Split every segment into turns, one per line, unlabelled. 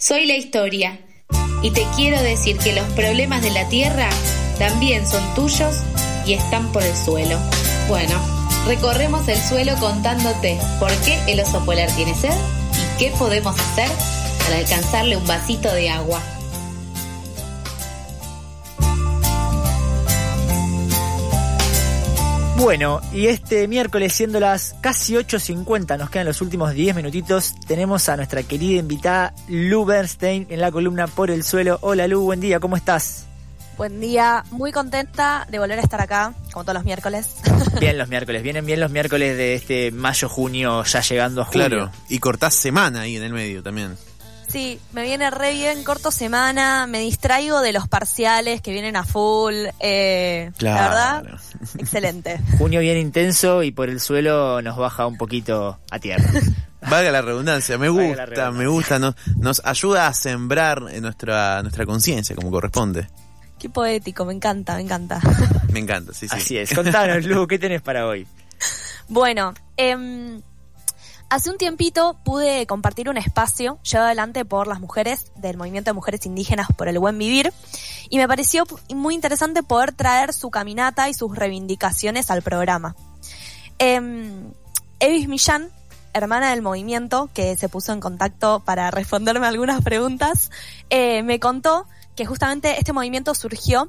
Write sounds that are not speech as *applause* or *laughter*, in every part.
Soy la historia y te quiero decir que los problemas de la tierra también son tuyos y están por el suelo. Bueno, recorremos el suelo contándote por qué el oso polar tiene sed y qué podemos hacer para alcanzarle un vasito de agua.
Bueno, y este miércoles, siendo las casi 8.50, nos quedan los últimos 10 minutitos, tenemos a nuestra querida invitada Lu Bernstein en la columna Por el Suelo. Hola Lu, buen día, ¿cómo estás?
Buen día, muy contenta de volver a estar acá, como todos los miércoles. *laughs*
Bien los miércoles, vienen bien los miércoles de este mayo-junio, ya llegando a julio.
Claro, y cortás semana ahí en el medio también.
Sí, me viene re bien, corto semana, me distraigo de los parciales que vienen a full. Eh, La verdad, excelente. *laughs*
Junio bien intenso y por el suelo nos baja un poquito a tierra. *laughs*
Valga la redundancia, me gusta, me gusta, nos, nos ayuda a sembrar en nuestra, nuestra conciencia como corresponde.
Qué poético, me encanta, me encanta. *laughs*
Me encanta, sí, sí.
Así es, contanos, Lu, ¿qué tenés para hoy?
Bueno, eh, Hace un tiempito pude compartir un espacio llevado adelante por las mujeres del Movimiento de Mujeres Indígenas por el Buen Vivir y me pareció muy interesante poder traer su caminata y sus reivindicaciones al programa. Eh, Evis Millán, hermana del movimiento, que se puso en contacto para responderme algunas preguntas, eh, me contó que justamente este movimiento surgió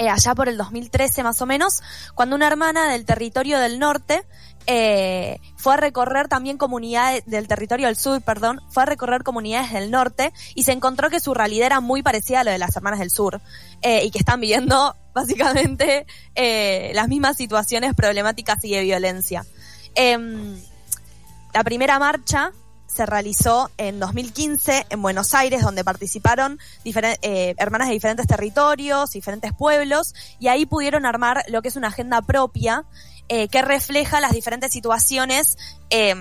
eh, allá por el 2013 más o menos, cuando una hermana del territorio del norte eh, fue a recorrer también comunidades del territorio del sur, perdón, fue a recorrer comunidades del norte y se encontró que su realidad era muy parecida a lo de las hermanas del sur eh, y que están viviendo *laughs* básicamente eh, las mismas situaciones problemáticas y de violencia. Em, la primera marcha se realizó en 2015 en Buenos Aires, donde participaron hermanas de diferentes territorios, diferentes pueblos, y ahí pudieron armar lo que es una agenda propia eh, que refleja las diferentes situaciones eh,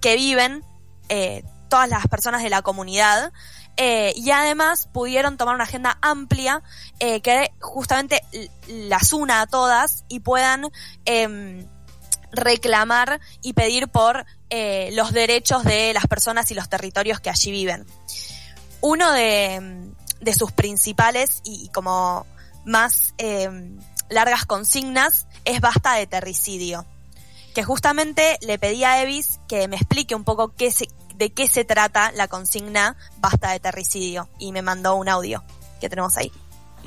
que viven eh, todas las personas de la comunidad. y además pudieron tomar una agenda amplia que justamente las una a todas y puedan em, reclamar y pedir por los derechos de las personas y los territorios que allí viven. Uno de, de sus principales y como más em, largas consignas es basta de terricidio. Que justamente le pedí a Evis que me explique un poco qué de qué se trata la consigna basta de terricidio y me mandó un audio que tenemos ahí.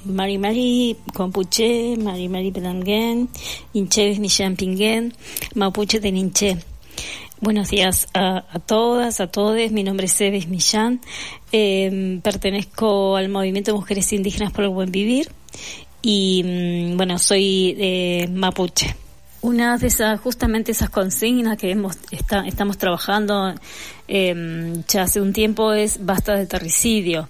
Mari Mari Compuche, Mari Mari Pedangen, Inche Pingen, Mapuche de Ninche. Buenos días a, todas, a todos. Mi nombre es Evis Millán. Eh, pertenezco al Movimiento de Mujeres Indígenas por el Buen Vivir y mm, bueno, soy de Mapuche. Una de esas, justamente esas consignas que hemos, estamos trabajando em, ya hace un tiempo es basta de terricidio,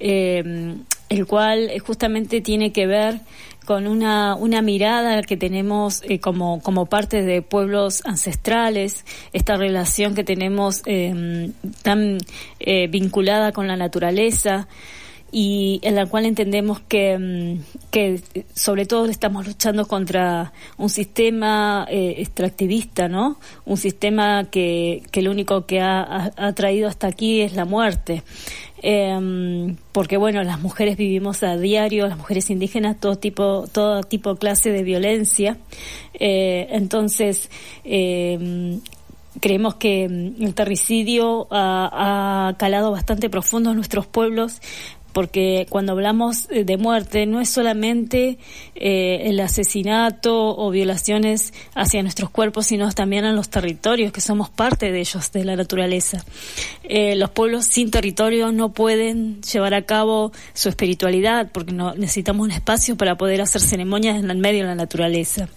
em, el cual justamente tiene que ver con una, una mirada que tenemos eh, como, como parte de pueblos ancestrales, esta relación que tenemos em, tan eh, vinculada con la naturaleza, y en la cual entendemos que, mm, que sobre todo estamos luchando contra un sistema eh, extractivista, ¿no? Un sistema que, que lo único que ha, traído hasta aquí es la muerte. Eh, porque bueno, las mujeres vivimos a diario, las mujeres indígenas, todo tipo, todo tipo, clase de violencia. Eh, entonces, eh, creemos que mm, el terricidio ha, ha, calado bastante profundo en nuestros pueblos porque cuando hablamos de muerte no es solamente eh, el asesinato o violaciones hacia nuestros cuerpos, sino también a los territorios, que somos parte de ellos, de la naturaleza. Eh, los pueblos sin territorio no pueden llevar a cabo su espiritualidad, porque no, necesitamos un espacio para poder hacer ceremonias en medio de la naturaleza.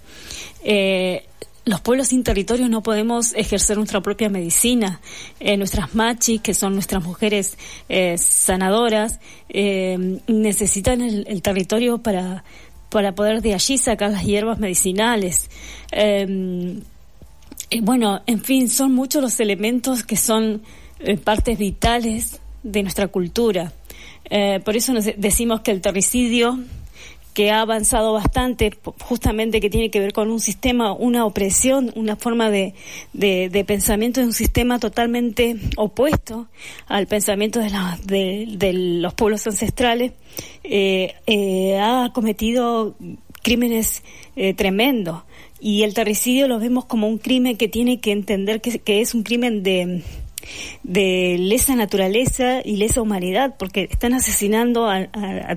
Eh, los pueblos sin territorio no podemos ejercer nuestra propia medicina. Eh, nuestras machis, que son nuestras mujeres eh, sanadoras, eh, necesitan el, territorio para, para poder de allí sacar las hierbas medicinales. bueno, en fin, son muchos los elementos que son partes vitales de nuestra cultura. por eso nos decimos que el terricidio que ha avanzado bastante, justamente que tiene que ver con un sistema, una opresión, una forma de, de, pensamiento de un sistema totalmente opuesto al pensamiento de, la, de, los pueblos ancestrales, eh, eh, ha cometido crímenes eh, tremendos. Y el terricidio lo vemos como un crimen que tiene que entender que, que es un crimen de, de lesa naturaleza y lesa humanidad, porque están asesinando a,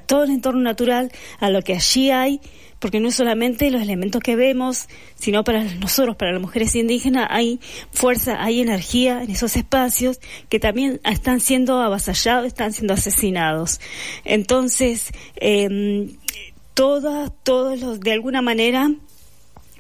todo el entorno natural, a lo que allí hay, porque no es solamente los elementos que vemos, sino para nosotros, para las mujeres indígenas, hay fuerza, hay energía en esos espacios que también están siendo avasallados, están siendo asesinados. Entonces, eh, todas, todos los, de alguna manera,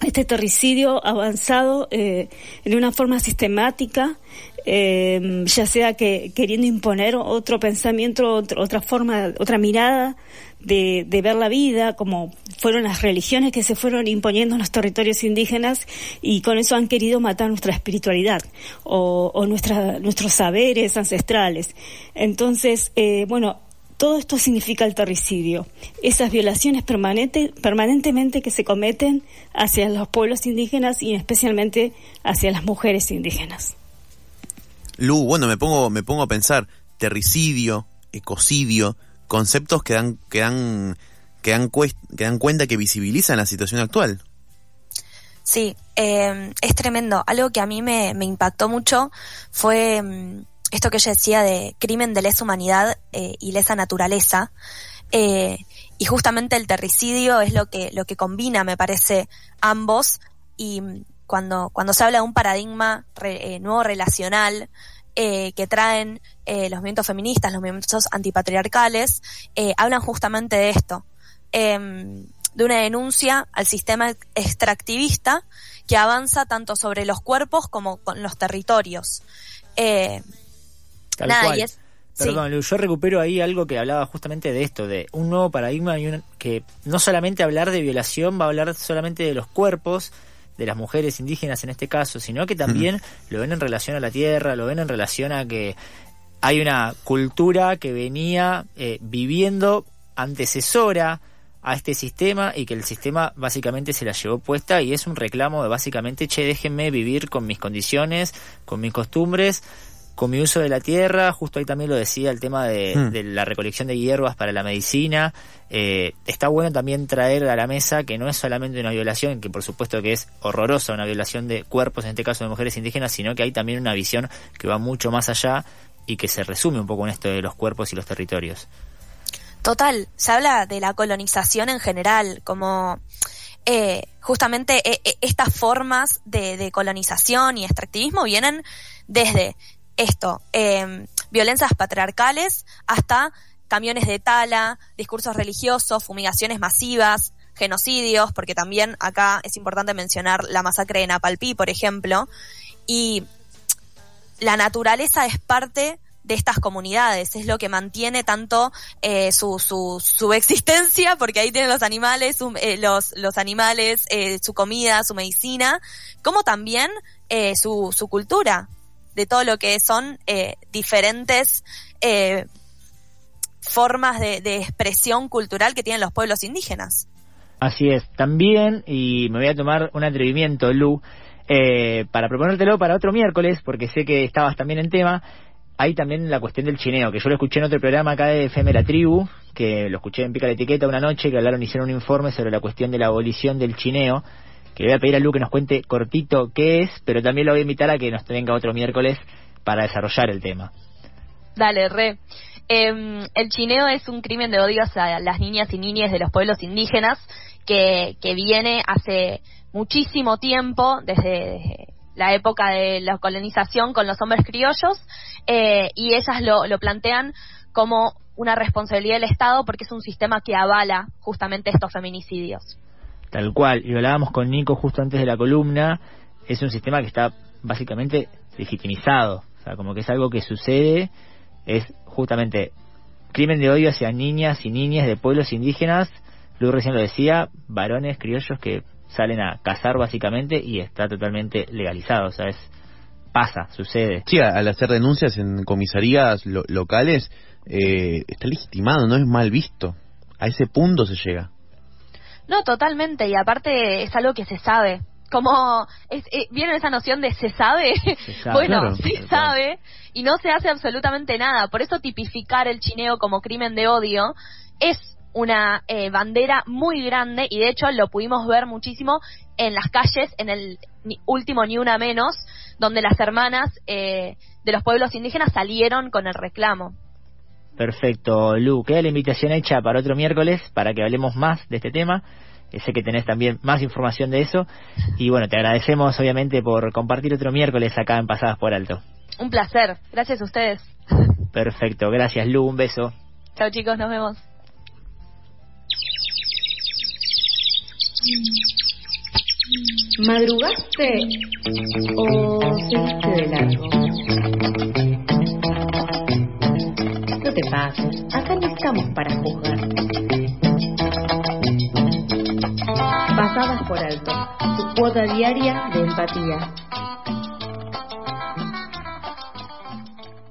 este terricidio avanzado eh, en una forma sistemática, eh, ya sea que queriendo imponer otro pensamiento, otra forma, otra mirada de, ver la vida, como fueron las religiones que se fueron imponiendo en los territorios indígenas y con eso han querido matar nuestra espiritualidad o, o nuestra, nuestros saberes ancestrales. Entonces, eh, bueno, todo esto significa el terricidio, esas violaciones permanentes, permanentemente que se cometen hacia los pueblos indígenas y especialmente hacia las mujeres indígenas.
Lu, bueno, me pongo, me pongo a pensar, terricidio, ecocidio, conceptos que dan, que dan, que dan, que dan cuenta que visibilizan la situación actual.
Sí, eh, es tremendo. Algo que a mí me, me impactó mucho fue mm, esto que ella decía de crimen de lesa humanidad eh, y lesa naturaleza. Eh, y justamente el terricidio es lo que, lo que combina, me parece, ambos. Y cuando, cuando se habla de un paradigma eh, nuevo relacional, que traen los movimientos feministas, los movimientos antipatriarcales, hablan justamente de esto, em, de una denuncia al sistema extractivista que avanza tanto sobre los cuerpos como con los territorios.
Perdón, yo recupero ahí algo que hablaba justamente de esto, de un nuevo paradigma y que no solamente hablar de violación va a hablar solamente de los cuerpos de las mujeres indígenas en este caso, sino que también lo ven en relación a la tierra, lo ven en relación a que hay una cultura que venía eh, viviendo antecesora a este sistema y que el sistema básicamente se la llevó puesta y es un reclamo de básicamente, che, déjenme vivir con mis condiciones, con mis costumbres, con mi uso de la tierra, justo ahí también lo decía el tema de, hmm. la recolección de hierbas para la medicina. Eh, está bueno también traer a la mesa que no es solamente una violación, que por supuesto que es horrorosa una violación de cuerpos, en este caso de mujeres indígenas, sino que hay también una visión que va mucho más allá y que se resume un poco en esto de los cuerpos y los territorios.
Total, se habla de la colonización en general, como eh, justamente eh, estas formas de colonización y extractivismo vienen desde esto, eh, violencias patriarcales hasta camiones de tala, discursos religiosos, fumigaciones masivas, genocidios, porque también acá es importante mencionar la masacre de Napalpí, por ejemplo, y la naturaleza es parte de estas comunidades, es lo que mantiene tanto eh, su, su, su, existencia, porque ahí tienen los animales, eh, los, los animales, eh, su comida, su medicina, como también eh, su, su cultura, de todo lo que son eh, diferentes eh, formas de, expresión cultural que tienen los pueblos indígenas.
Así es, también, y me voy a tomar un atrevimiento, Lu, eh, para proponértelo para otro miércoles, porque sé que estabas también en tema, hay también la cuestión del chineo, que yo lo escuché en otro programa acá de Efemera Tribu, que lo escuché en Pica la Etiqueta una noche, que hablaron, hicieron un informe sobre la cuestión de la abolición del chineo, que voy a pedir a Lu que nos cuente cortito qué es, pero también lo voy a invitar a que nos tenga otro miércoles para desarrollar el tema.
Dale, re. Em, el chineo es un crimen de odio a las niñas y niñas de los pueblos indígenas que, que viene hace muchísimo tiempo, desde la época de la colonización con los hombres criollos, eh, y ellas lo, lo plantean como una responsabilidad del Estado porque es un sistema que avala justamente estos feminicidios.
Tal cual, y hablábamos con Nico justo antes de la columna, es un sistema que está básicamente legitimizado, o sea, como que es algo que sucede, es justamente crimen de odio hacia niñas y niñas de pueblos indígenas, luego recién lo decía, varones criollos que salen a cazar básicamente y está totalmente legalizado, o sea, es, pasa, sucede.
Sí, al hacer denuncias en comisarías locales, eh, está legitimado, no es mal visto. A ese punto se llega.
No, totalmente, y aparte es algo que se sabe. Como, es, eh, ¿vieron esa noción de se sabe?
Se *laughs* sabe,
bueno,
claro.
se sabe y no se hace absolutamente nada. Por eso tipificar el chineo como crimen de odio es una eh, bandera muy grande y de hecho lo pudimos ver muchísimo en las calles, en el último Ni Una Menos, donde las hermanas eh, de los pueblos indígenas salieron con el reclamo.
Perfecto, Lu. Queda la invitación hecha para otro miércoles para que hablemos más de este tema. Eh, Sé que tenés también más información de eso. Y bueno, te agradecemos obviamente por compartir otro miércoles acá en Pasadas por Alto.
Un placer. Gracias a ustedes.
Perfecto, gracias Lu, un beso.
Chao chicos, nos vemos.
¿Madrugaste o seguiste de largo? Acá no estamos para juzgar. Pasadas por alto, tu cuota diaria de empatía.